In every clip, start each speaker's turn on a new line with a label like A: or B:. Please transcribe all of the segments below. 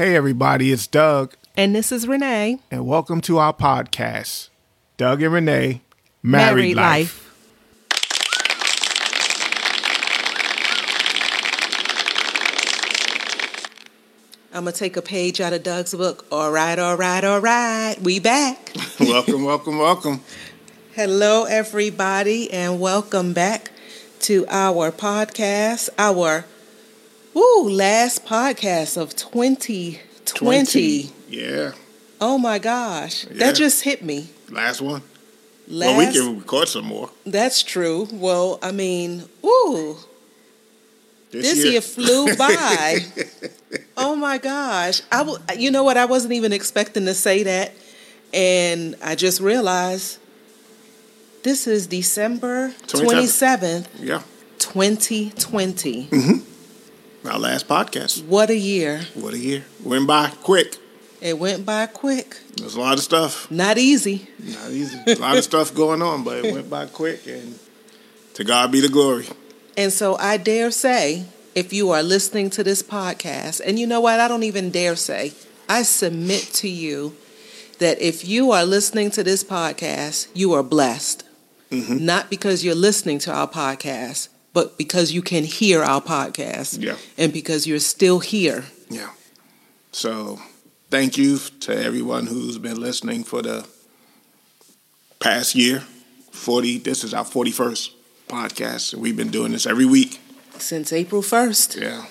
A: Hey, everybody, it's Doug,
B: And this is Renee.
A: and welcome to our podcast, Doug and Renee Married, Life.
B: I'm going to take a page out of Doug's book. All right, all right, all right. We back.
A: welcome, welcome, welcome.
B: Hello, everybody, and welcome back to our podcast, our woo, last podcast of 2020.
A: Yeah,
B: Oh my gosh.
A: Yeah.
B: That just hit me.
A: last one.
B: Last,
A: Well, we can record some more.
B: That's true. Well, I mean, ooh, this
A: year.
B: year flew by. oh my gosh. I w- you know what? I wasn't even expecting to say that. And I just realized this is December
A: 27th.
B: 27th,
A: yeah,
B: 2020.
A: Our last podcast.
B: What a year.
A: What a year. Went by quick.
B: It went by quick.
A: There's a lot of stuff.
B: Not easy.
A: Not easy. a lot of stuff going on, but it went by quick, and to God be the glory.
B: And so I dare say, if you are listening to this podcast, and you know what? I don't even dare say, I submit to you that if you are listening to this podcast, you are blessed. Mm-hmm. Not because you're listening to our podcast, but because you can hear our podcast.
A: Yeah.
B: And because you're still here.
A: Yeah. So thank you to everyone who's been listening for the past year. 40, this is our 41st podcast. We've been doing this every week.
B: Since April 1st.
A: Yeah.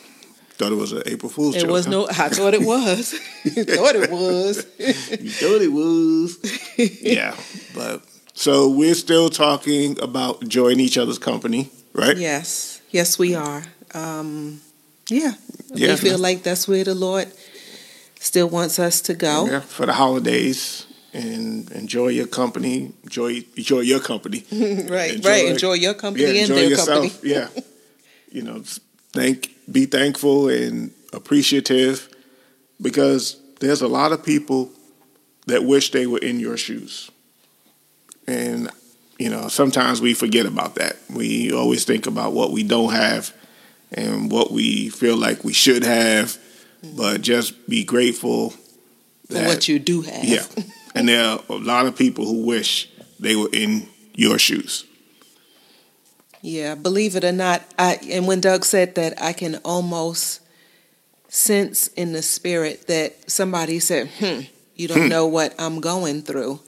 A: Thought it was an April Fool's
B: It
A: joke.
B: It was
A: huh?
B: no, I thought it was. You thought it was.
A: You thought it was. yeah. But so we're still talking about enjoying each other's company, right?
B: Yes, yes, we are. Um, yeah,
A: Yeah.
B: we feel like that's where the Lord still wants us to go.
A: Yeah, for the holidays and enjoy your company. Enjoy enjoy your company.
B: right,
A: Enjoy-
B: right. Enjoy your company
A: yeah,
B: and
A: enjoy
B: their
A: yourself.
B: company.
A: yeah, you know, thank, be thankful and appreciative because there's a lot of people that wish they were in your shoes, and you know, sometimes we forget about that. We always think about what we don't have and what we feel like we should have, but just be grateful
B: For what you do have.
A: yeah. And there are a lot of people who wish they were in your shoes.
B: Yeah, believe it or not, I and when Doug said that, I can almost sense in the spirit that somebody said, "Hmm, you don't know what I'm going through."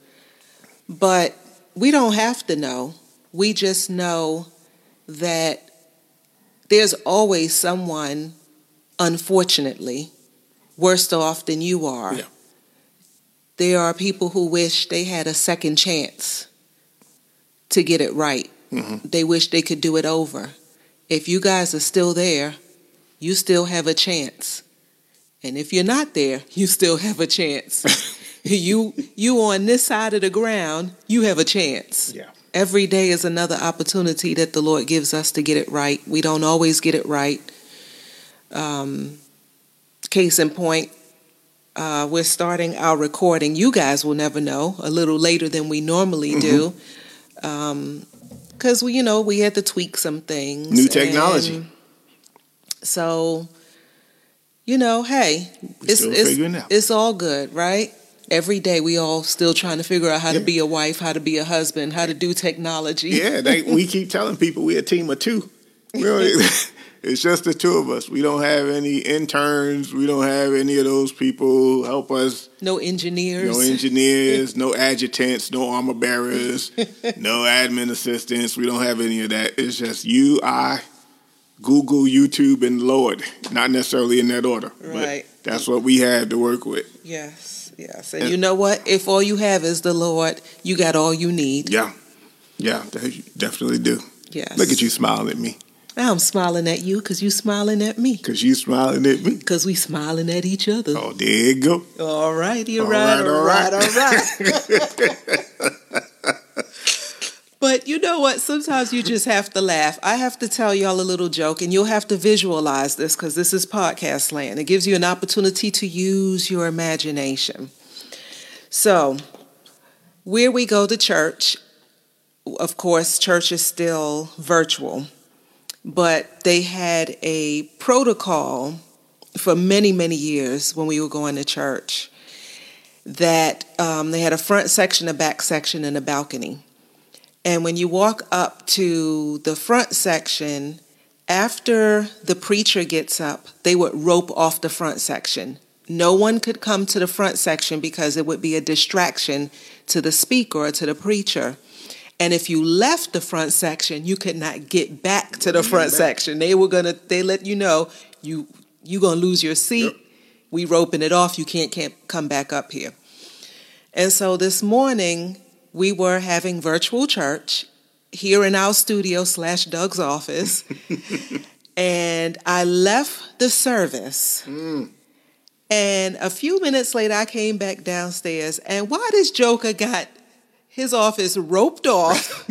B: But we don't have to know. We just know that there's always someone unfortunately worse off than you are.
A: Yeah.
B: There are people who wish they had a second chance to get it right
A: Mhm.
B: they wish they could do it over. If you guys are still there, you still have a chance. And if you're not there, you still have a chance. you you on this side of the ground, you have a chance.
A: Yeah.
B: Every day is another opportunity that the Lord gives us to get it right. We don't always get it right. Um, case in point, uh, we're starting our recording. You guys will never know a little later than we normally do. Um, because we, you know, we had to tweak some things.
A: New technology.
B: So, you know, hey, it's it's,
A: it
B: it's all good, right? Every day we all still trying to figure out how
A: Yeah.
B: to be a wife, how to be a husband, how to do technology.
A: Yeah, they, we keep telling people we're a team of two. It's just the two of us. We don't have any interns. We don't have any of those people help us.
B: No engineers.
A: No engineers, no adjutants, no armor bearers, no admin assistants. We don't have any of that. It's just you, I, Google, YouTube, and Lord. Not necessarily in that order. but
B: Right.
A: that's what we have to work with.
B: Yes, yes. And you know what? If all you have is the Lord, you got all you need.
A: Yeah. Yeah, they definitely do.
B: Yes.
A: Look at you smiling at me.
B: I'm smiling at you because you smiling at me.
A: Because you smiling at me.
B: Because we smiling at each other.
A: Oh, there you go.
B: All right, you're
A: All
B: right,
A: right,
B: all
A: all
B: right,
A: right.
B: all right. but you know what? Sometimes you just have to laugh. I have to tell y'all a little joke, and you'll have to visualize this because this is podcast land. It gives you an opportunity to use your imagination. So, where we go to church, of course, church is still virtual, but they had a protocol for many, many years when we were going to church that um, they had a front section, a back section, and a balcony. And when you walk up to the front section, after the preacher gets up, they would rope off the front section. No one could come to the front section because it would be a distraction to the speaker or to the preacher. And if you left the front section, you could not get back to the front section. They were gonna they let you know you you gonna lose your seat. Yep. We roping it off. You can't can't come back up here. And so this morning we were having virtual church here in our studio slash Doug's office. and I left the service. Mm. And a few minutes later, I came back downstairs, and why this Joker got his office roped off.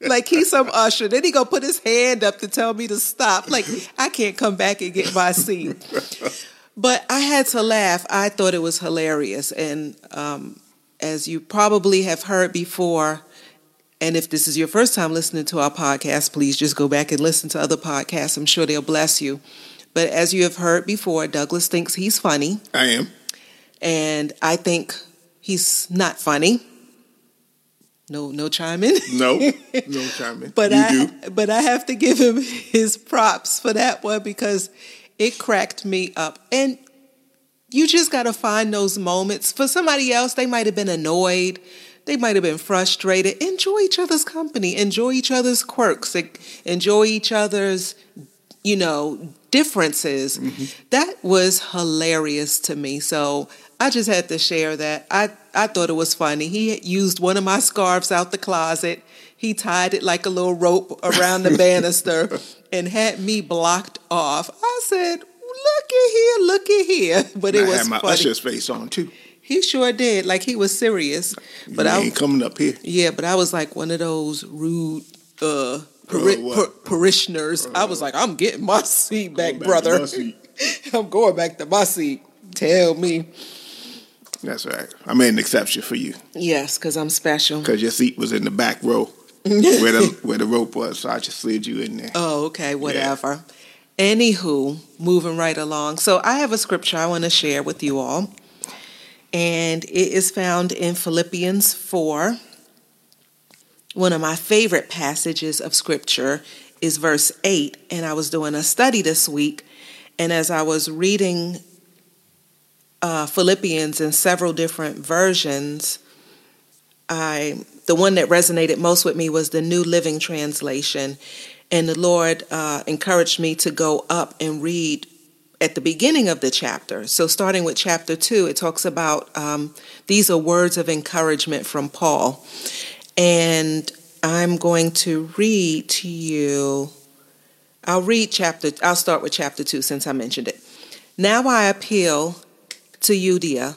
B: like he's some usher. Then he gonna put his hand up to tell me to stop. Like I can't come back and get my seat. But I had to laugh. I thought it was hilarious. And um, as you probably have heard before, and if this is your first time listening to our podcast, please just go back and listen to other podcasts. I'm sure they'll bless you. But as you have heard before, Douglas thinks he's funny.
A: I am.
B: And I think he's not funny. No, no chiming.
A: No, no chiming.
B: but you I, do. but I have to give him his props for that one because it cracked me up. And you just got to find those moments. For somebody else, they might have been annoyed. They might have been frustrated. Enjoy each other's company. Enjoy each other's quirks. Enjoy each other's, you know, differences. Mm-hmm. That was hilarious to me. So I just had to share that. I, I thought it was funny. He used one of my scarves out the closet. He tied it like a little rope around the banister and had me blocked off. I said, "Look at here, look at here!" But it I was
A: had my
B: funny.
A: Usher's face on too.
B: He sure did. Like he was serious. But
A: I ain't coming up here.
B: Yeah, but I was like one of those rude uh, pari- uh, par- parishioners. Uh, I was like, I'm getting my seat back, back brother. Seat. I'm going back to my seat. Tell me.
A: That's right. I made an exception for you.
B: Yes, because I'm special.
A: Because your seat was in the back row where the where the rope was, so I just slid you in there.
B: Oh, okay, whatever. Yeah. Anywho, moving right along. So I have a scripture I want to share with you all, and it is found in Philippians four. One of my favorite passages of scripture is verse eight, and I was doing a study this week, and as I was reading uh, Philippians in several different versions. I the one that resonated most with me was the New Living Translation, and the Lord uh, encouraged me to go up and read at the beginning of the chapter. So, starting with chapter two, it talks about um, these are words of encouragement from Paul, and I'm going to read to you. I'll read chapter. I'll start with chapter two since I mentioned it. Now I appeal to Euodia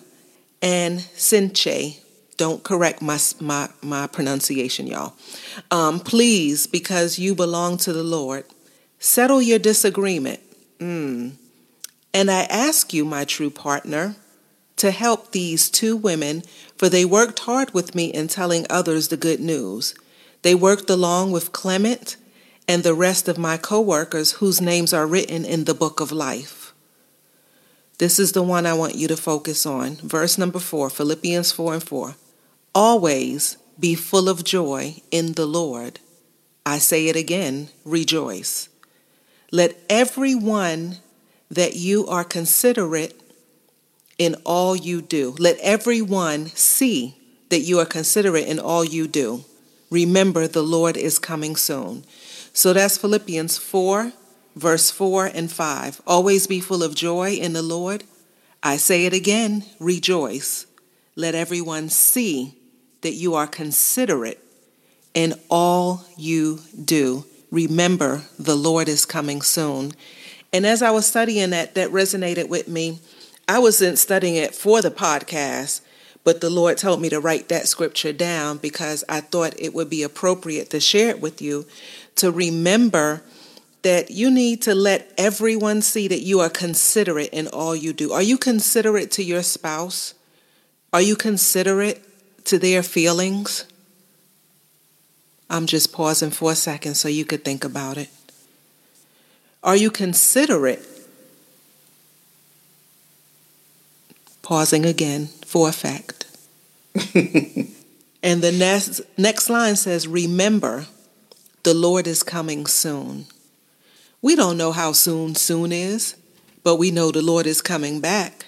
B: and Syntyche. Don't correct my, my, my pronunciation, y'all. Um, please, because you belong to the Lord, settle your disagreement. Mm. And I ask you, my true partner, to help these two women, for they worked hard with me in telling others the good news. They worked along with Clement and the rest of my coworkers whose names are written in the book of life. This is the one I want you to focus on. Verse number four, Philippians 4 and 4. Always be full of joy in the Lord. I say it again, rejoice. Let everyone that you are considerate in all you do. Let everyone see that you are considerate in all you do. Remember, the Lord is coming soon. So that's Philippians 4 verse 4 and 5. Always be full of joy in the Lord. I say it again, rejoice. Let everyone see that you are considerate in all you do. Remember, the Lord is coming soon. And as I was studying that, that resonated with me. I wasn't studying it for the podcast, but the Lord told me to write that scripture down because I thought it would be appropriate to share it with you to remember that you need to let everyone see that you are considerate in all you do. Are you considerate to your spouse? Are you considerate to their feelings? I'm just pausing for a second so you could think about it. Are you considerate Pausing again for effect. and the next, next line says, Remember, the Lord is coming soon. We don't know how soon soon is, but we know the Lord is coming back.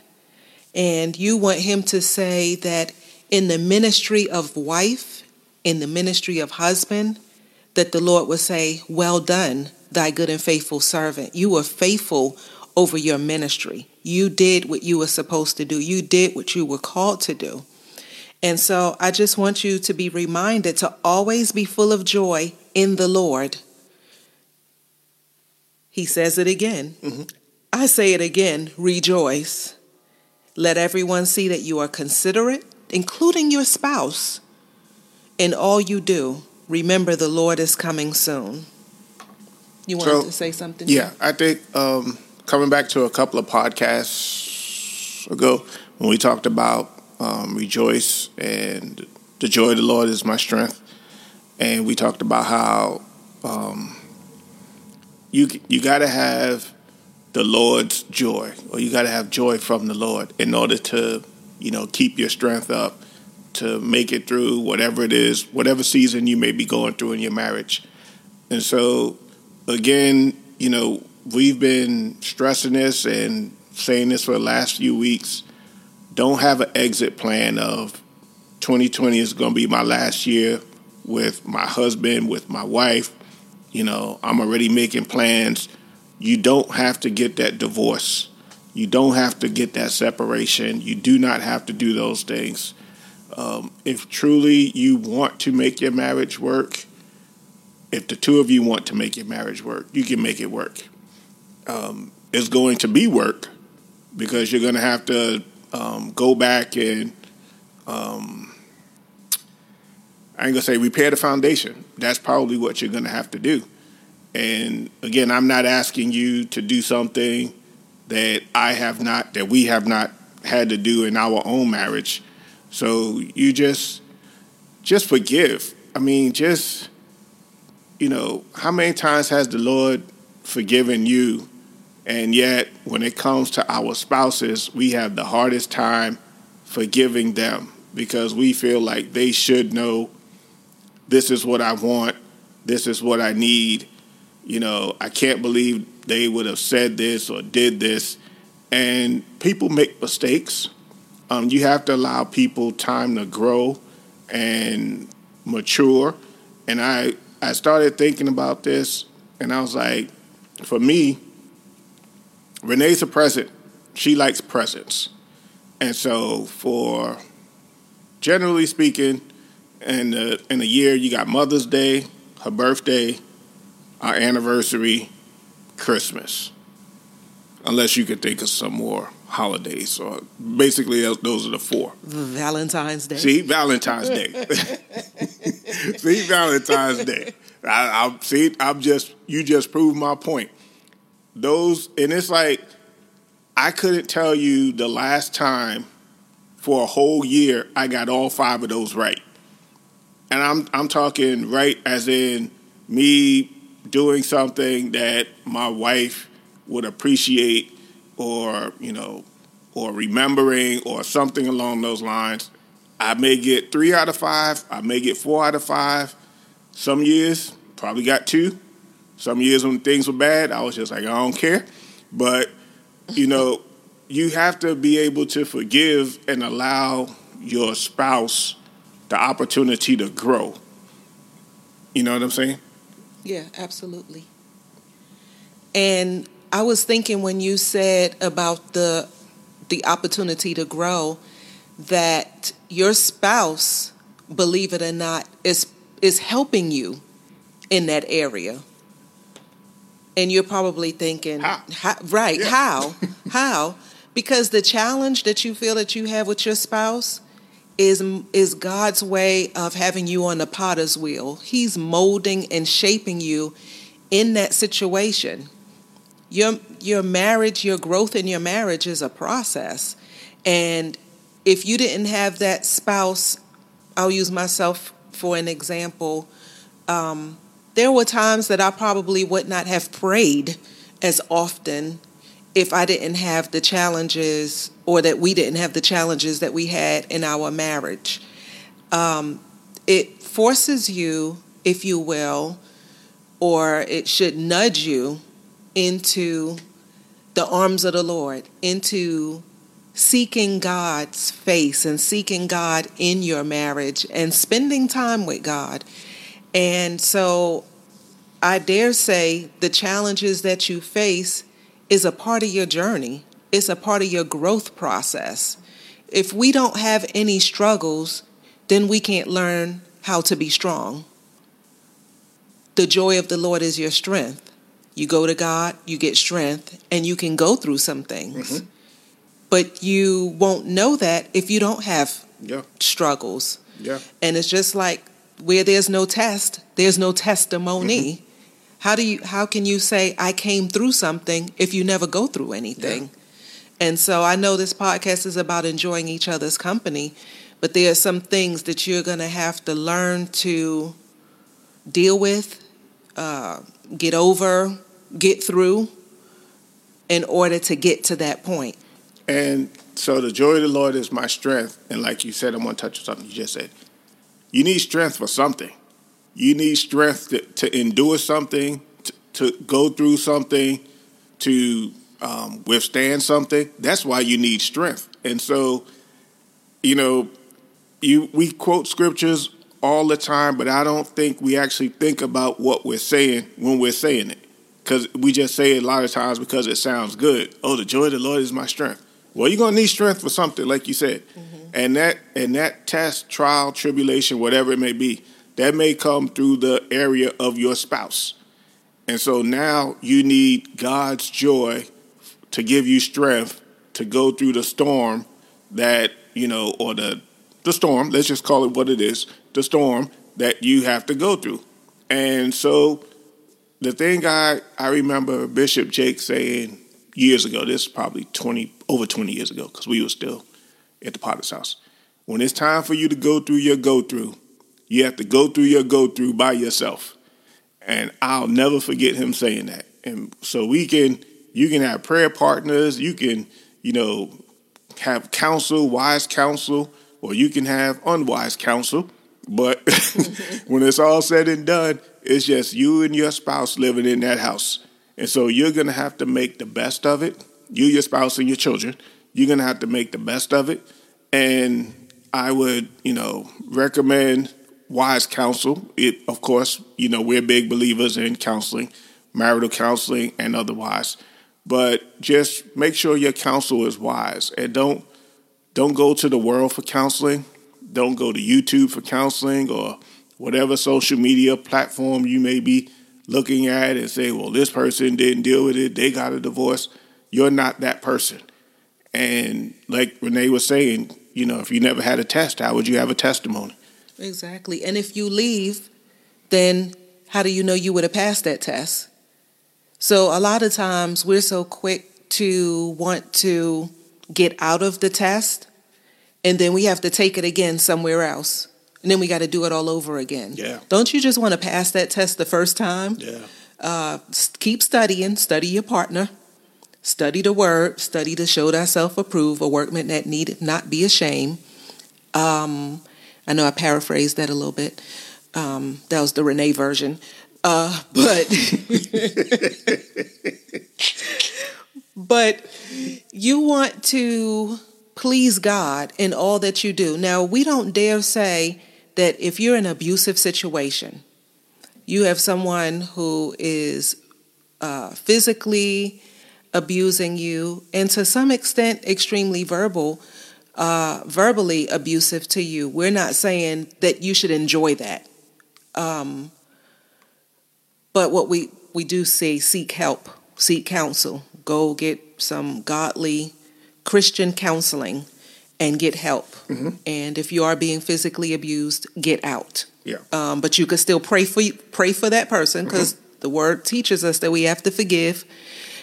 B: And you want Him to say that in the ministry of wife, in the ministry of husband, that the Lord would say, Well done, thy good and faithful servant. You were faithful over your ministry. You did what you were supposed to do, you did what you were called to do. And so I just want you to be reminded to always be full of joy in the Lord. He says it again. Mm-hmm. I say it again rejoice. Let everyone see that you are considerate, including your spouse. In all you do, remember the Lord is coming soon. You wanted so, to say something?
A: Yeah, I think um, coming back to a couple of podcasts ago when we talked about um, rejoice and the joy of the Lord is my strength, and we talked about how um, you you got to have the Lord's joy, or you got to have joy from the Lord in order to you know keep your strength up to make it through whatever it is, whatever season you may be going through in your marriage. And so, again, you know, we've been stressing this and saying this for the last few weeks. Don't have an exit plan of 2020 is going to be my last year with my husband, with my wife. You know, I'm already making plans. You don't have to get that divorce. You don't have to get that separation. You do not have to do those things. Um, if truly you want to make your marriage work, if the two of you want to make your marriage work, you can make it work. Um, it's going to be work because you're going to have to um, go back and um, I ain't gonna say repair the foundation. That's probably what you're gonna have to do. And again, I'm not asking you to do something that I have not, that we have not had to do in our own marriage. So you just just forgive. I mean, just you know, how many times has the Lord forgiven you? And yet, when it comes to our spouses, we have the hardest time forgiving them because we feel like they should know this is what I want, this is what I need. You know, I can't believe they would have said this or did this. And people make mistakes. Um, you have to allow people time to grow and mature. And I, I started thinking about this, and I was like, for me, Renee's a present. She likes presents. And so, for generally speaking, in, the, in a year, you got Mother's Day, her birthday, our anniversary, Christmas. Unless you could think of some more holidays. So basically, those are the four.
B: Valentine's Day.
A: See, Valentine's Day. see, Valentine's Day. I, I see. I'm just you just proved my point. Those and it's like I couldn't tell you the last time for a whole year I got all five of those right, and I'm I'm talking right as in me doing something that my wife would appreciate or you know, or remembering or something along those lines. I may get three out of five. I may get four out of five. Some years probably got two. Some years when things were bad, I was just like, I don't care. But you know, you have to be able to forgive and allow your spouse the opportunity to grow. You know what I'm saying?
B: Yeah, absolutely. And I was thinking when you said about the the opportunity to grow that your spouse, believe it or not, is is helping you in that area. And you're probably thinking,
A: how?
B: How, right, yeah. how? how? Because the challenge that you feel that you have with your spouse is is God's way of having you on the potter's wheel. He's molding and shaping you in that situation your your marriage, your growth in your marriage is a process. And if you didn't have that spouse, I'll use myself for an example. Um, there were times that I probably would not have prayed as often if I didn't have the challenges or that we didn't have the challenges that we had in our marriage. Um, it forces you, if you will, or it should nudge you into the arms of the Lord, into seeking God's face and seeking God in your marriage and spending time with God. And so I dare say the challenges that you face is a part of your journey. It's a part of your growth process. If we don't have any struggles, then we can't learn how to be strong. The joy of the Lord is your strength. You go to God, you get strength, and you can go through some things. Mm-hmm. But you won't know that if you don't have
A: yeah.
B: struggles.
A: Yeah.
B: And it's just like where there's no test, there's no testimony. Mm-hmm. How do you how can you say I came through something if you never go through anything? Yeah. And so I know this podcast is about enjoying each other's company, but there are some things that you're going to have to learn to deal with, uh, get over, get through in order to get to that point.
A: And so the joy of the Lord is my strength. And like you said, I'm going to touch on something you just said. You need strength for something. You need strength to, to endure something, to, to, go through something, to um, withstand something. That's why you need strength. And so, you know, you we quote scriptures all the time, but I don't think we actually think about what we're saying when we're saying it. Because we just say it a lot of times because it sounds good. Oh, the joy of the Lord is my strength. Well, you're gonna need strength for something, like you said, mm-hmm. and that and that test, trial, tribulation, whatever it may be, that may come through the area of your spouse, and so now you need God's joy to give you strength to go through the storm that you know, or the the storm. Let's just call it what it is, the storm that you have to go through, and so the thing I I remember Bishop Jakes saying years ago. This is probably twenty over twenty years ago because we were still at the Potter's house. When it's time for you to go through your go through, you have to go through your go through by yourself. And I'll never forget him saying that. And so we can you can have prayer partners, you can, you know, have counsel, wise counsel, or you can have unwise counsel. But when it's all said and done, it's just you and your spouse living in that house. And so you're going to have to make the best of it. You, your spouse, and your children. You're going to have to make the best of it. And I would, you know, recommend wise counsel. It, of course, you know, we're big believers in counseling, marital counseling, and otherwise. But just make sure your counsel is wise, and don't don't go to the world for counseling. Don't go to YouTube for counseling or whatever social media platform you may be looking at and say, well, this person didn't deal with it, they got a divorce. You're not that person. And like Renee was saying, you know, if you never had a test, how would you have a testimony?
B: Exactly. And if you leave, then how do you know you would have passed that test? So a lot of times we're so quick to want to get out of the test, and then we have to take it again somewhere else and then we got to do it all over again.
A: Yeah.
B: Don't you just want to pass that test the first time?
A: Yeah.
B: Uh, keep studying. Study your partner. Study the word. Study to show thyself approved, a workman that need not be ashamed. Um, I know I paraphrased that a little bit. Um, that was the Renee version. Uh, but but you want to please God in all that you do. Now, we don't dare say that if you're in an abusive situation, you have someone who is uh, physically abusing you, and to some extent, extremely verbal, uh, verbally abusive to you. We're not saying that you should enjoy that. Um, but what we, we do say, seek help, seek counsel, go get some godly Christian counseling and get help. Mm-hmm. And if you are being physically abused, get out.
A: Yeah.
B: Um, but you could still pray for pray for that person because mm-hmm. the word teaches us that we have to forgive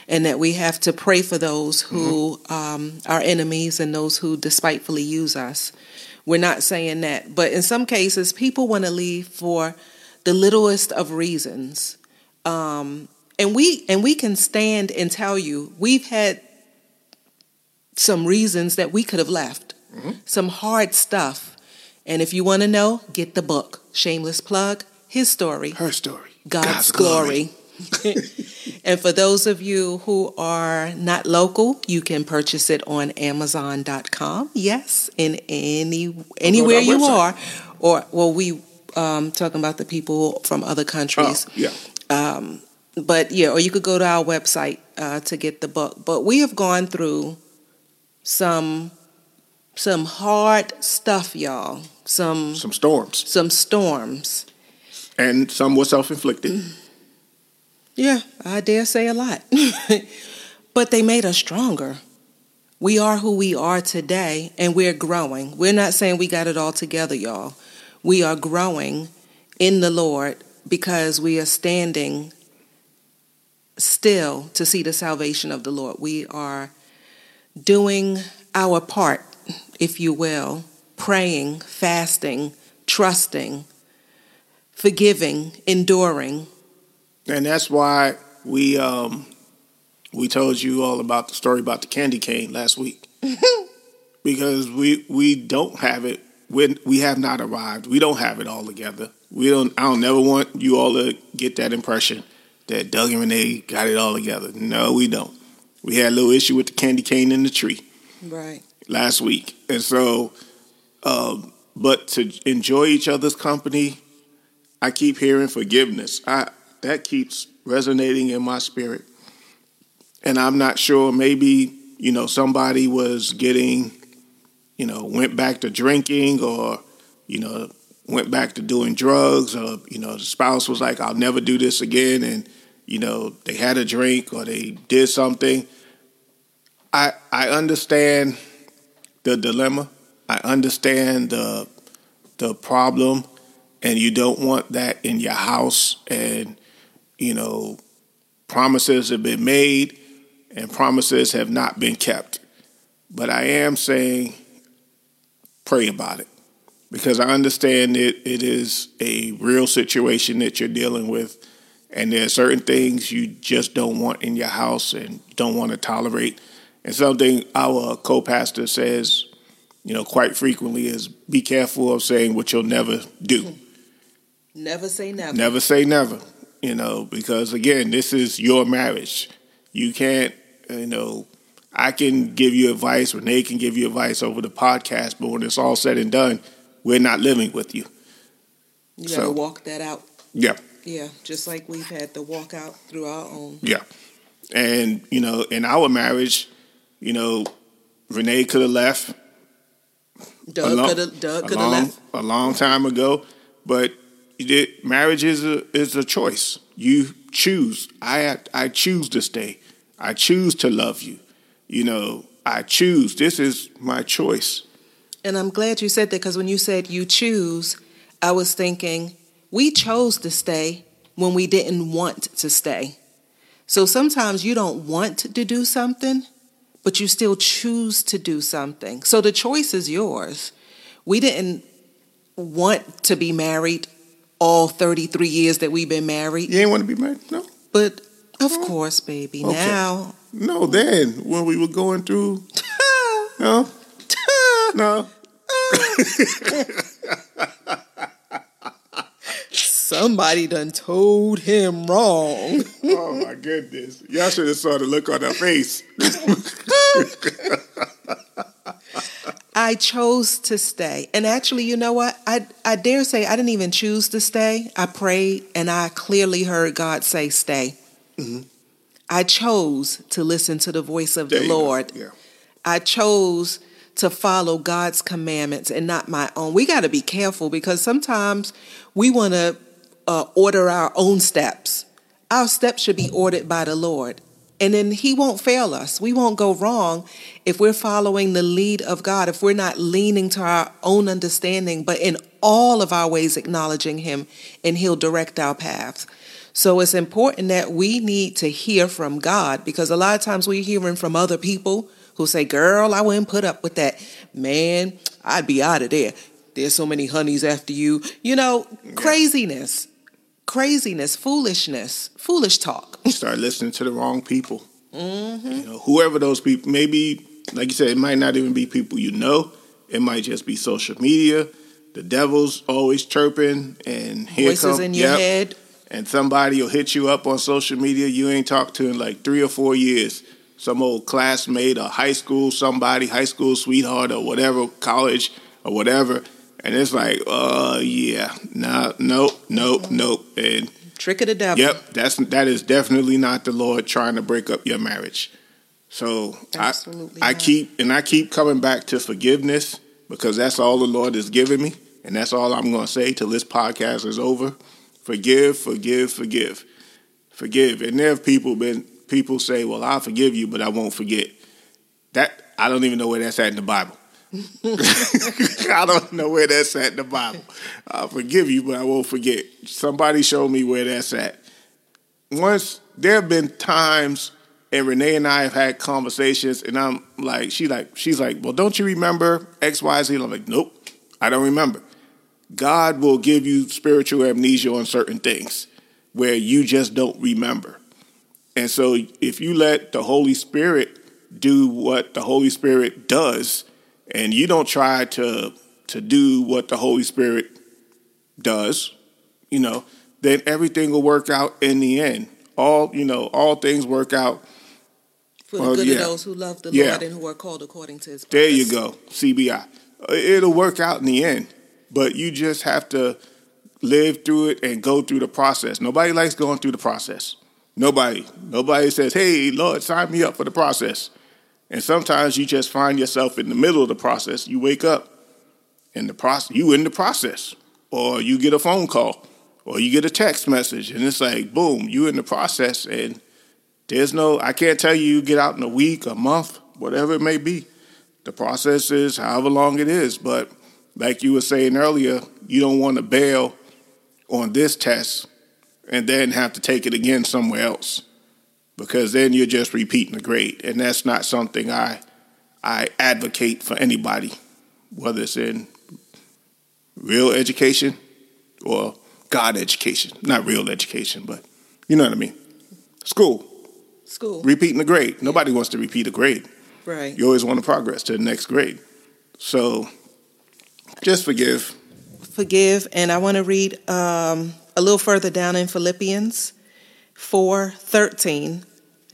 B: and that we have to pray for those who mm-hmm. um, are enemies and those who despitefully use us. We're not saying that, but in some cases, people want to leave for the littlest of reasons. Um, and we and we can stand and tell you we've had some reasons that we could have left, mm-hmm. some hard stuff. And if you want to know, get the book. Shameless plug. His story.
A: Her story.
B: God's, God's glory. glory. and for those of you who are not local, you can purchase it on Amazon.com. Yes, in any anywhere you website. are, or well, we um, talking about the people from other countries.
A: Oh, yeah.
B: Um, but yeah, or you could go to our website uh, to get the book. But we have gone through some some hard stuff, y'all. Some
A: some storms.
B: Some storms.
A: And some were self inflicted.
B: Yeah, I dare say a lot. but they made us stronger. We are who we are today, and we're growing. We're not saying we got it all together, y'all. We are growing in the Lord because we are standing still to see the salvation of the Lord. We are doing our part, if you will, praying, fasting, trusting, forgiving, enduring.
A: And that's why we um, we told you all about the story about the candy cane last week. because we we don't have it we we have not arrived. We don't have it all together. We don't I don't never want you all to get that impression that Doug and Renee got it all together. No, we don't. We had a little issue with the candy cane in the tree.
B: Right.
A: Last week. And so um, but to enjoy each other's company, I keep hearing forgiveness. I that keeps resonating in my spirit. And I'm not sure maybe, you know, somebody was getting, you know, went back to drinking or, you know, went back to doing drugs or, you know, the spouse was like, I'll never do this again and you know, they had a drink or they did something. I I understand the dilemma. I understand the the problem and you don't want that in your house and you know promises have been made and promises have not been kept. But I am saying pray about it because I understand it it is a real situation that you're dealing with and there are certain things you just don't want in your house and don't want to tolerate. And something our co-pastor says, you know, quite frequently is be careful of saying what you'll never do.
B: Never say never.
A: Never say never. You know, because again, this is your marriage. You can't, you know, I can give you advice, Renee can give you advice over the podcast, but when it's all said and done, we're not living with you.
B: You gotta walk that out.
A: Yeah.
B: Yeah, just like we've had to walk out through our own.
A: Yeah. And, you know, in our marriage, you know, Renee could have left.
B: Doug could have Doug could have left.
A: A long time ago. But did, marriage is a is a choice. You choose. I I choose to stay. I choose to love you. You know, I choose. This is my choice.
B: And I'm glad you said that because when you said you choose, I was thinking we chose to stay when we didn't want to stay. So sometimes you don't want to do something, but you still choose to do something. So the choice is yours. We didn't want to be married all 33 years that we've been married.
A: You ain't want to be married? No.
B: But of oh. course, baby. Okay. Now.
A: No, then when we were going through. no. no.
B: Somebody done told him wrong.
A: oh my goodness. Y'all should have saw the look on her face.
B: I chose to stay. And actually, you know what? I, I dare say I didn't even choose to stay. I prayed and I clearly heard God say, stay. Mm-hmm. I chose to listen to the voice of there the Lord.
A: Yeah.
B: I chose to follow God's commandments and not my own. We got to be careful because sometimes we want to uh, order our own steps. Our steps should be ordered by the Lord. And then He won't fail us. We won't go wrong if we're following the lead of God, if we're not leaning to our own understanding, but in all of our ways acknowledging Him, and He'll direct our paths. So it's important that we need to hear from God because a lot of times we're hearing from other people who say, Girl, I wouldn't put up with that. Man, I'd be out of there. There's so many honeys after you. You know, craziness. Craziness, foolishness, foolish talk.
A: You start listening to the wrong people. Mm-hmm. You know, whoever those people, maybe like you said, it might not even be people you know. It might just be social media. The devil's always chirping, and here
B: voices
A: come,
B: in your
A: yep,
B: head.
A: and somebody will hit you up on social media you ain't talked to in like three or four years. Some old classmate or high school somebody, high school sweetheart or whatever, college or whatever. And it's like, uh, yeah, nah, nope, nope, nope. And
B: Trick of the devil.
A: yep, that's that is definitely not the Lord trying to break up your marriage. So
B: Absolutely
A: I, I keep and I keep coming back to forgiveness because that's all the Lord has given me, and that's all I'm going to say till this podcast is over. Forgive, forgive, forgive, forgive. And there have people been people say, "Well, I'll forgive you, but I won't forget." That I don't even know where that's at in the Bible. I don't know where that's at in the Bible. I'll forgive you, but I won't forget. Somebody show me where that's at. Once there have been times, and Renee and I have had conversations, and I'm like, she like, she's like, well, don't you remember X, Y, Z? And I'm like, nope, I don't remember. God will give you spiritual amnesia on certain things where you just don't remember. And so if you let the Holy Spirit do what the Holy Spirit does, and you don't try to to do what the Holy Spirit does, you know, then everything will work out in the end. All you know, all things work out.
B: For the
A: Well,
B: good
A: yeah.
B: of those who love the
A: Yeah.
B: Lord and who are called according to his purpose.
A: There you go, CBI. Uh, it'll work out in the end, but you just have to live through it and go through the process. Nobody likes going through the process. Nobody. Nobody says, "Hey, Lord, sign me up for the process." And sometimes you just find yourself in the middle of the process. You wake up in the process. You in the process, or you get a phone call, or you get a text message, and it's like, boom, you in the process, and there's no. I can't tell you you get out in a week, a month, whatever it may be. The process is however long it is, but like you were saying earlier, you don't want to bail on this test and then have to take it again somewhere else because then you're just repeating the grade, and that's not something I I advocate for anybody, whether it's in real education or God education, not real education, but you know what I mean. School,
B: School.
A: repeating the grade. Nobody wants to repeat a grade.
B: right.
A: You always want to progress to the next grade. So just forgive.
B: forgive. And I want to read um, a little further down in Philippians 4 13,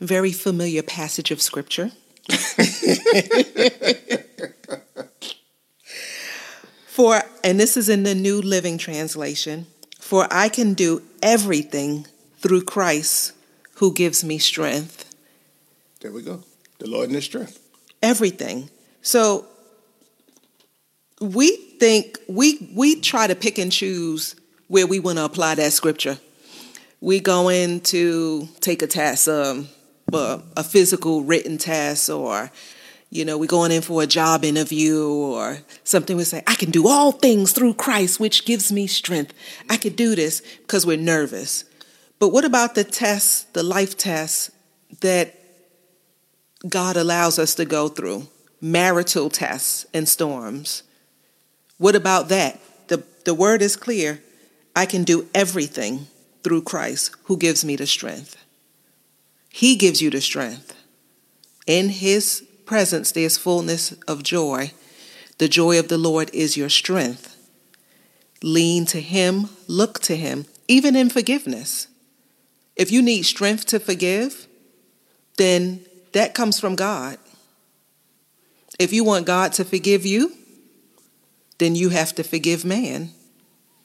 B: very familiar passage of scripture. For, and this is in the New Living Translation, for I can do everything through Christ who gives me strength.
A: There we go. The Lord in His strength.
B: everything. So we think we we try to pick and choose where we want to apply that scripture. We go in to take a test, um, a, a physical written test, or you know, we're going in for a job interview or something. We say, "I can do all things through Christ, which gives me strength. I could do this because we're nervous." But what about the tests, the life tests that God allows us to go through marital tests and storms. What about that? The, the word is clear. I can do everything through Christ who gives me the strength. He gives you the strength. In his presence, there's fullness of joy. The joy of the Lord is your strength. Lean to him, look to him, even in forgiveness. If you need strength to forgive, then that comes from God. If you want God to forgive you, then you have to forgive man,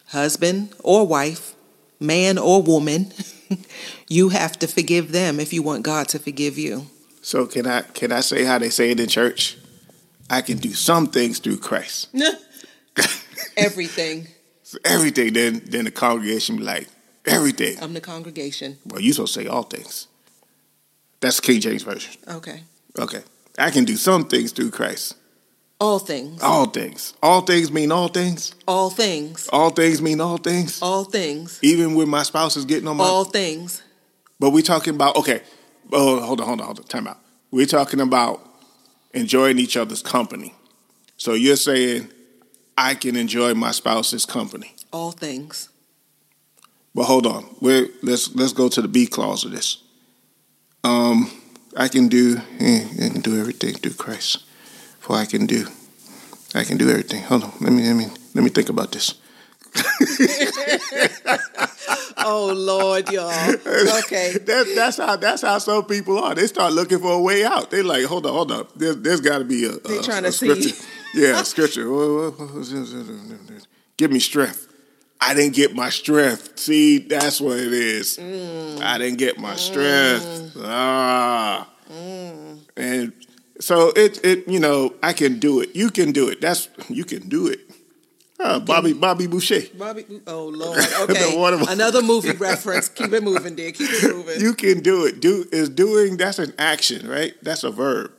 B: husband or wife, man or woman. you have to forgive them if you want God to forgive you.
A: So can I can I say how they say it in church? I can do some things through Christ.
B: Everything.
A: So everything. Then then the congregation be like, everything.
B: I'm the congregation.
A: Well, you supposed to say all things. That's the King James Version.
B: Okay.
A: Okay. I can do some things through Christ.
B: All things.
A: All things. All things mean all things.
B: All things.
A: All things mean all things.
B: All things.
A: Even when my spouse is getting on my
B: All things.
A: But we talking about okay. Oh, hold on, hold on, hold on. Time out. We're talking about enjoying each other's company. So you're saying I can enjoy my spouse's company,
B: All things.
A: But hold on, We're, let's let's go to the B clause of this. Um, I can do eh, I can do everything through Christ. For I can do, I can do everything. Hold on, let me let me let me think about this.
B: oh Lord, y'all. Okay,
A: that, that's how that's how some people are. They start looking for a way out. They like, hold on, hold on. There, has got to be a.
B: They trying
A: a
B: to scripture.
A: see. Yeah, scripture. Give me strength. I didn't get my strength. See, that's what it is. Mm. I didn't get my strength. Mm. Ah. Mm. And so it it you know, I can do it. You can do it. That's you can do it. Uh, Bobby Bobby Boucher.
B: Bobby Oh Lord. Okay. Another movie reference. Keep it moving, dear. Keep it moving.
A: You can do it. Do is doing that's an action, right? That's a verb.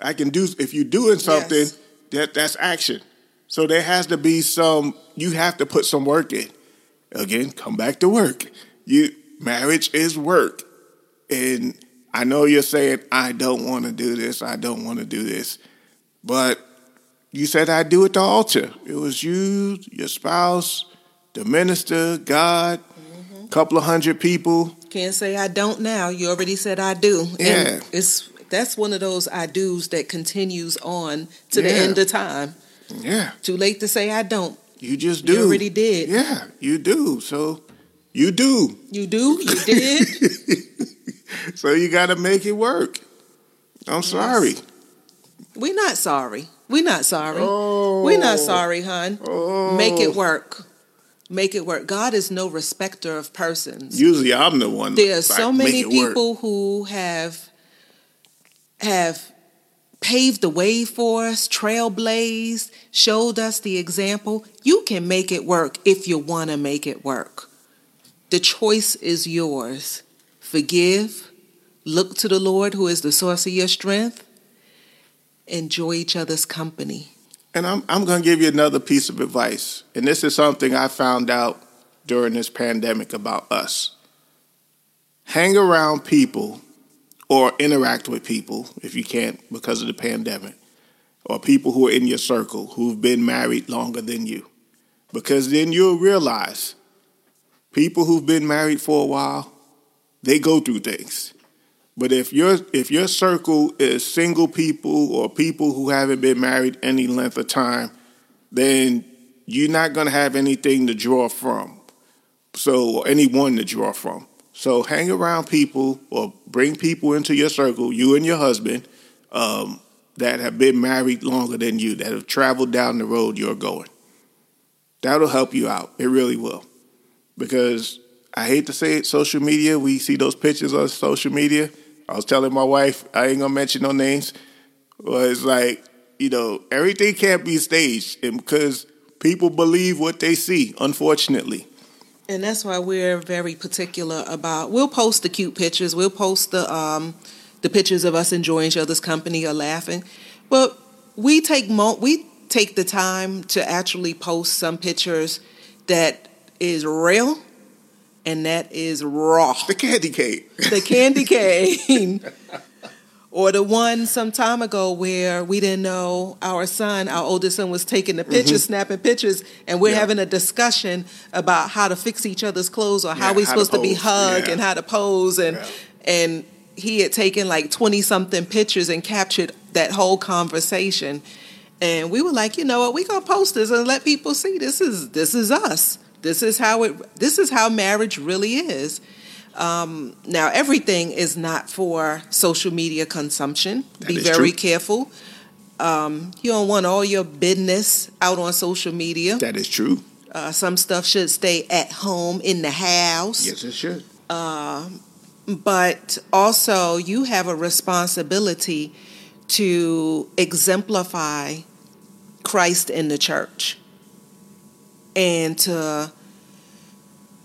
A: I can do if you're doing something, yes. that that's action. So there has to be some. You have to put some work in. Again, come back to work. You marriage is work, and I know you're saying I don't want to do this. I don't want to do this, but you said I do at the altar. It was you, your spouse, the minister, God, a mm-hmm. couple of hundred people.
B: Can't say I don't now. You already said I do.
A: Yeah.
B: And it's that's one of those I do's that continues on to yeah. the end of time.
A: Yeah.
B: Too late to say I don't.
A: You just do.
B: You already did.
A: Yeah, you do. So you do.
B: You do. You did.
A: so you got to make it work. I'm yes. sorry.
B: We're not sorry. We're not sorry. Oh. We're not sorry, hon. Oh. Make it oh. work. Make it work. God is no respecter of persons.
A: Usually I'm the one.
B: There are so many people work. who have have paved the way for us, trailblazed, showed us the example. You can make it work if you want to make it work. The choice is yours. Forgive, look to the Lord who is the source of your strength, enjoy each other's company.
A: And I'm, I'm going to give you another piece of advice. And this is something I found out during this pandemic about us. Hang around people or interact with people if you can't because of the pandemic, or people who are in your circle who've been married longer than you. Because then you'll realize people who've been married for a while, they go through things. But if your if your circle is single people or people who haven't been married any length of time, then you're not going to have anything to draw from. So anyone to draw from. So hang around people or bring people into your circle, you and your husband, um, that have been married longer than you, that have traveled down the road you're going. That'll help you out. It really will. Because I hate to say it, social media, we see those pictures on social media. I was telling my wife, I ain't gonna mention no names, but it's like, you know, everything can't be staged and because people believe what they see, unfortunately.
B: And that's why we're very particular about. We'll post the cute pictures. We'll post the um, the pictures of us enjoying each other's company or laughing, but we take mo- we take the time to actually post some pictures that is real and that is raw.
A: The candy cane.
B: The candy cane. or the one some time ago where we didn't know our son, our oldest son, was taking the pictures, mm-hmm. snapping pictures, and we're yeah. having a discussion about how to fix each other's clothes or yeah, how we're supposed to, to, be hugged yeah. and how to pose and and he had taken like 20 something pictures and captured that whole conversation and we were like you know what we're gonna post this and let people see this is this is us this is how it this is how marriage really is um, now, everything is not for social media consumption. That Be very true. careful. Um, you don't want all your business out on social media.
A: That is true.
B: Uh, some stuff should stay at home in the house.
A: Yes, it should.
B: Uh, but also, you have a responsibility to exemplify Christ in the church and to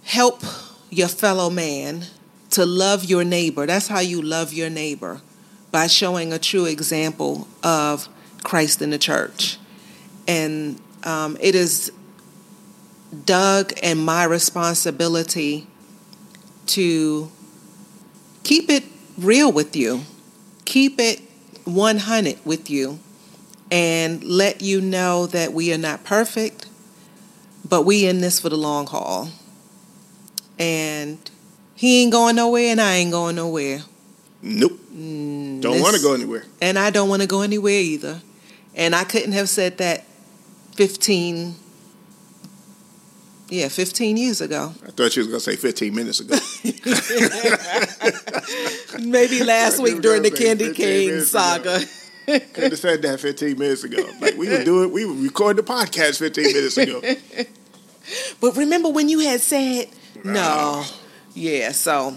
B: help your fellow man, to love your neighbor. That's how you love your neighbor, by showing a true example of Christ in the church. And um, it is Doug and my responsibility to keep it real with you, keep it 100 with you, and let you know that we are not perfect, but we in this for the long haul and he ain't going nowhere, and I ain't going nowhere.
A: Nope.
B: Mm,
A: Don't want to go anywhere.
B: and I don't want to go anywhere either. And I couldn't have said that 15, yeah, 15 years ago.
A: I thought you was gonna say 15 minutes ago.
B: Maybe last week during the Candy Cane saga.
A: Could have said that 15 minutes ago. Like we were doing, we were recording the podcast 15 minutes ago.
B: But remember when you had said no? Yeah, so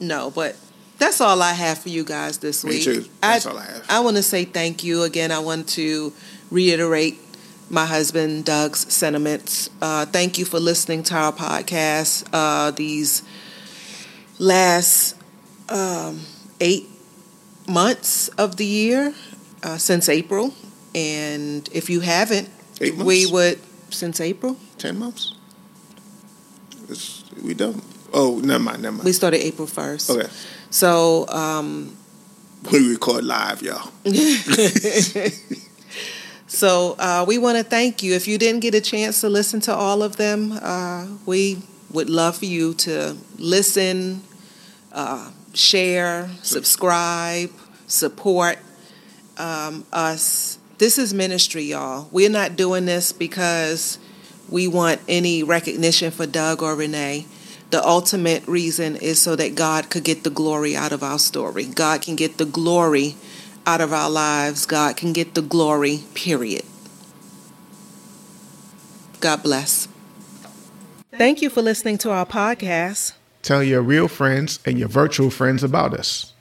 B: no, but that's all I have for you guys this
A: Me
B: week.
A: too. That's all I have.
B: I want to say thank you again. I want to reiterate my husband Doug's sentiments. Uh, thank you for listening to our podcast uh, these last um, eight months of the year uh, since April. And if you haven't, we would since April.
A: 10 months? It's, we done. Oh, never mind, never mind.
B: We started April first.
A: Okay.
B: So um,
A: We record live, y'all.
B: So uh, we want to thank you. If you didn't get a chance to listen to all of them, uh, we would love for you to listen, uh, share, subscribe, support um, us. This is ministry, y'all. We're not doing this because we want any recognition for Doug or Renee. The ultimate reason is so that God could get the glory out of our story. God can get the glory out of our lives. God can get the glory, period. God bless. Thank you for listening to our podcast.
A: Tell your real friends and your virtual friends about us.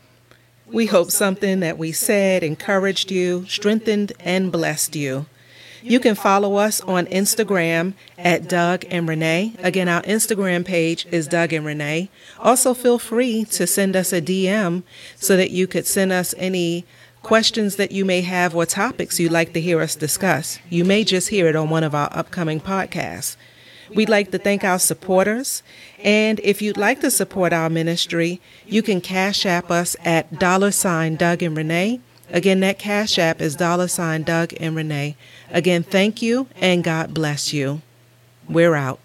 B: We hope something that we said encouraged you, strengthened, and blessed you. You can follow us on Instagram at Doug and Renee. Again, our Instagram page is Doug and Renee. Also, feel free to send us a DM so that you could send us any questions that you may have or topics you'd like to hear us discuss. You may just hear it on one of our upcoming podcasts. We'd like to thank our supporters. And if you'd like to support our ministry, you can cash app us at dollar sign Doug and Renee. Again, that cash app is dollar sign Doug and Renee. Again, thank you and God bless you. We're out.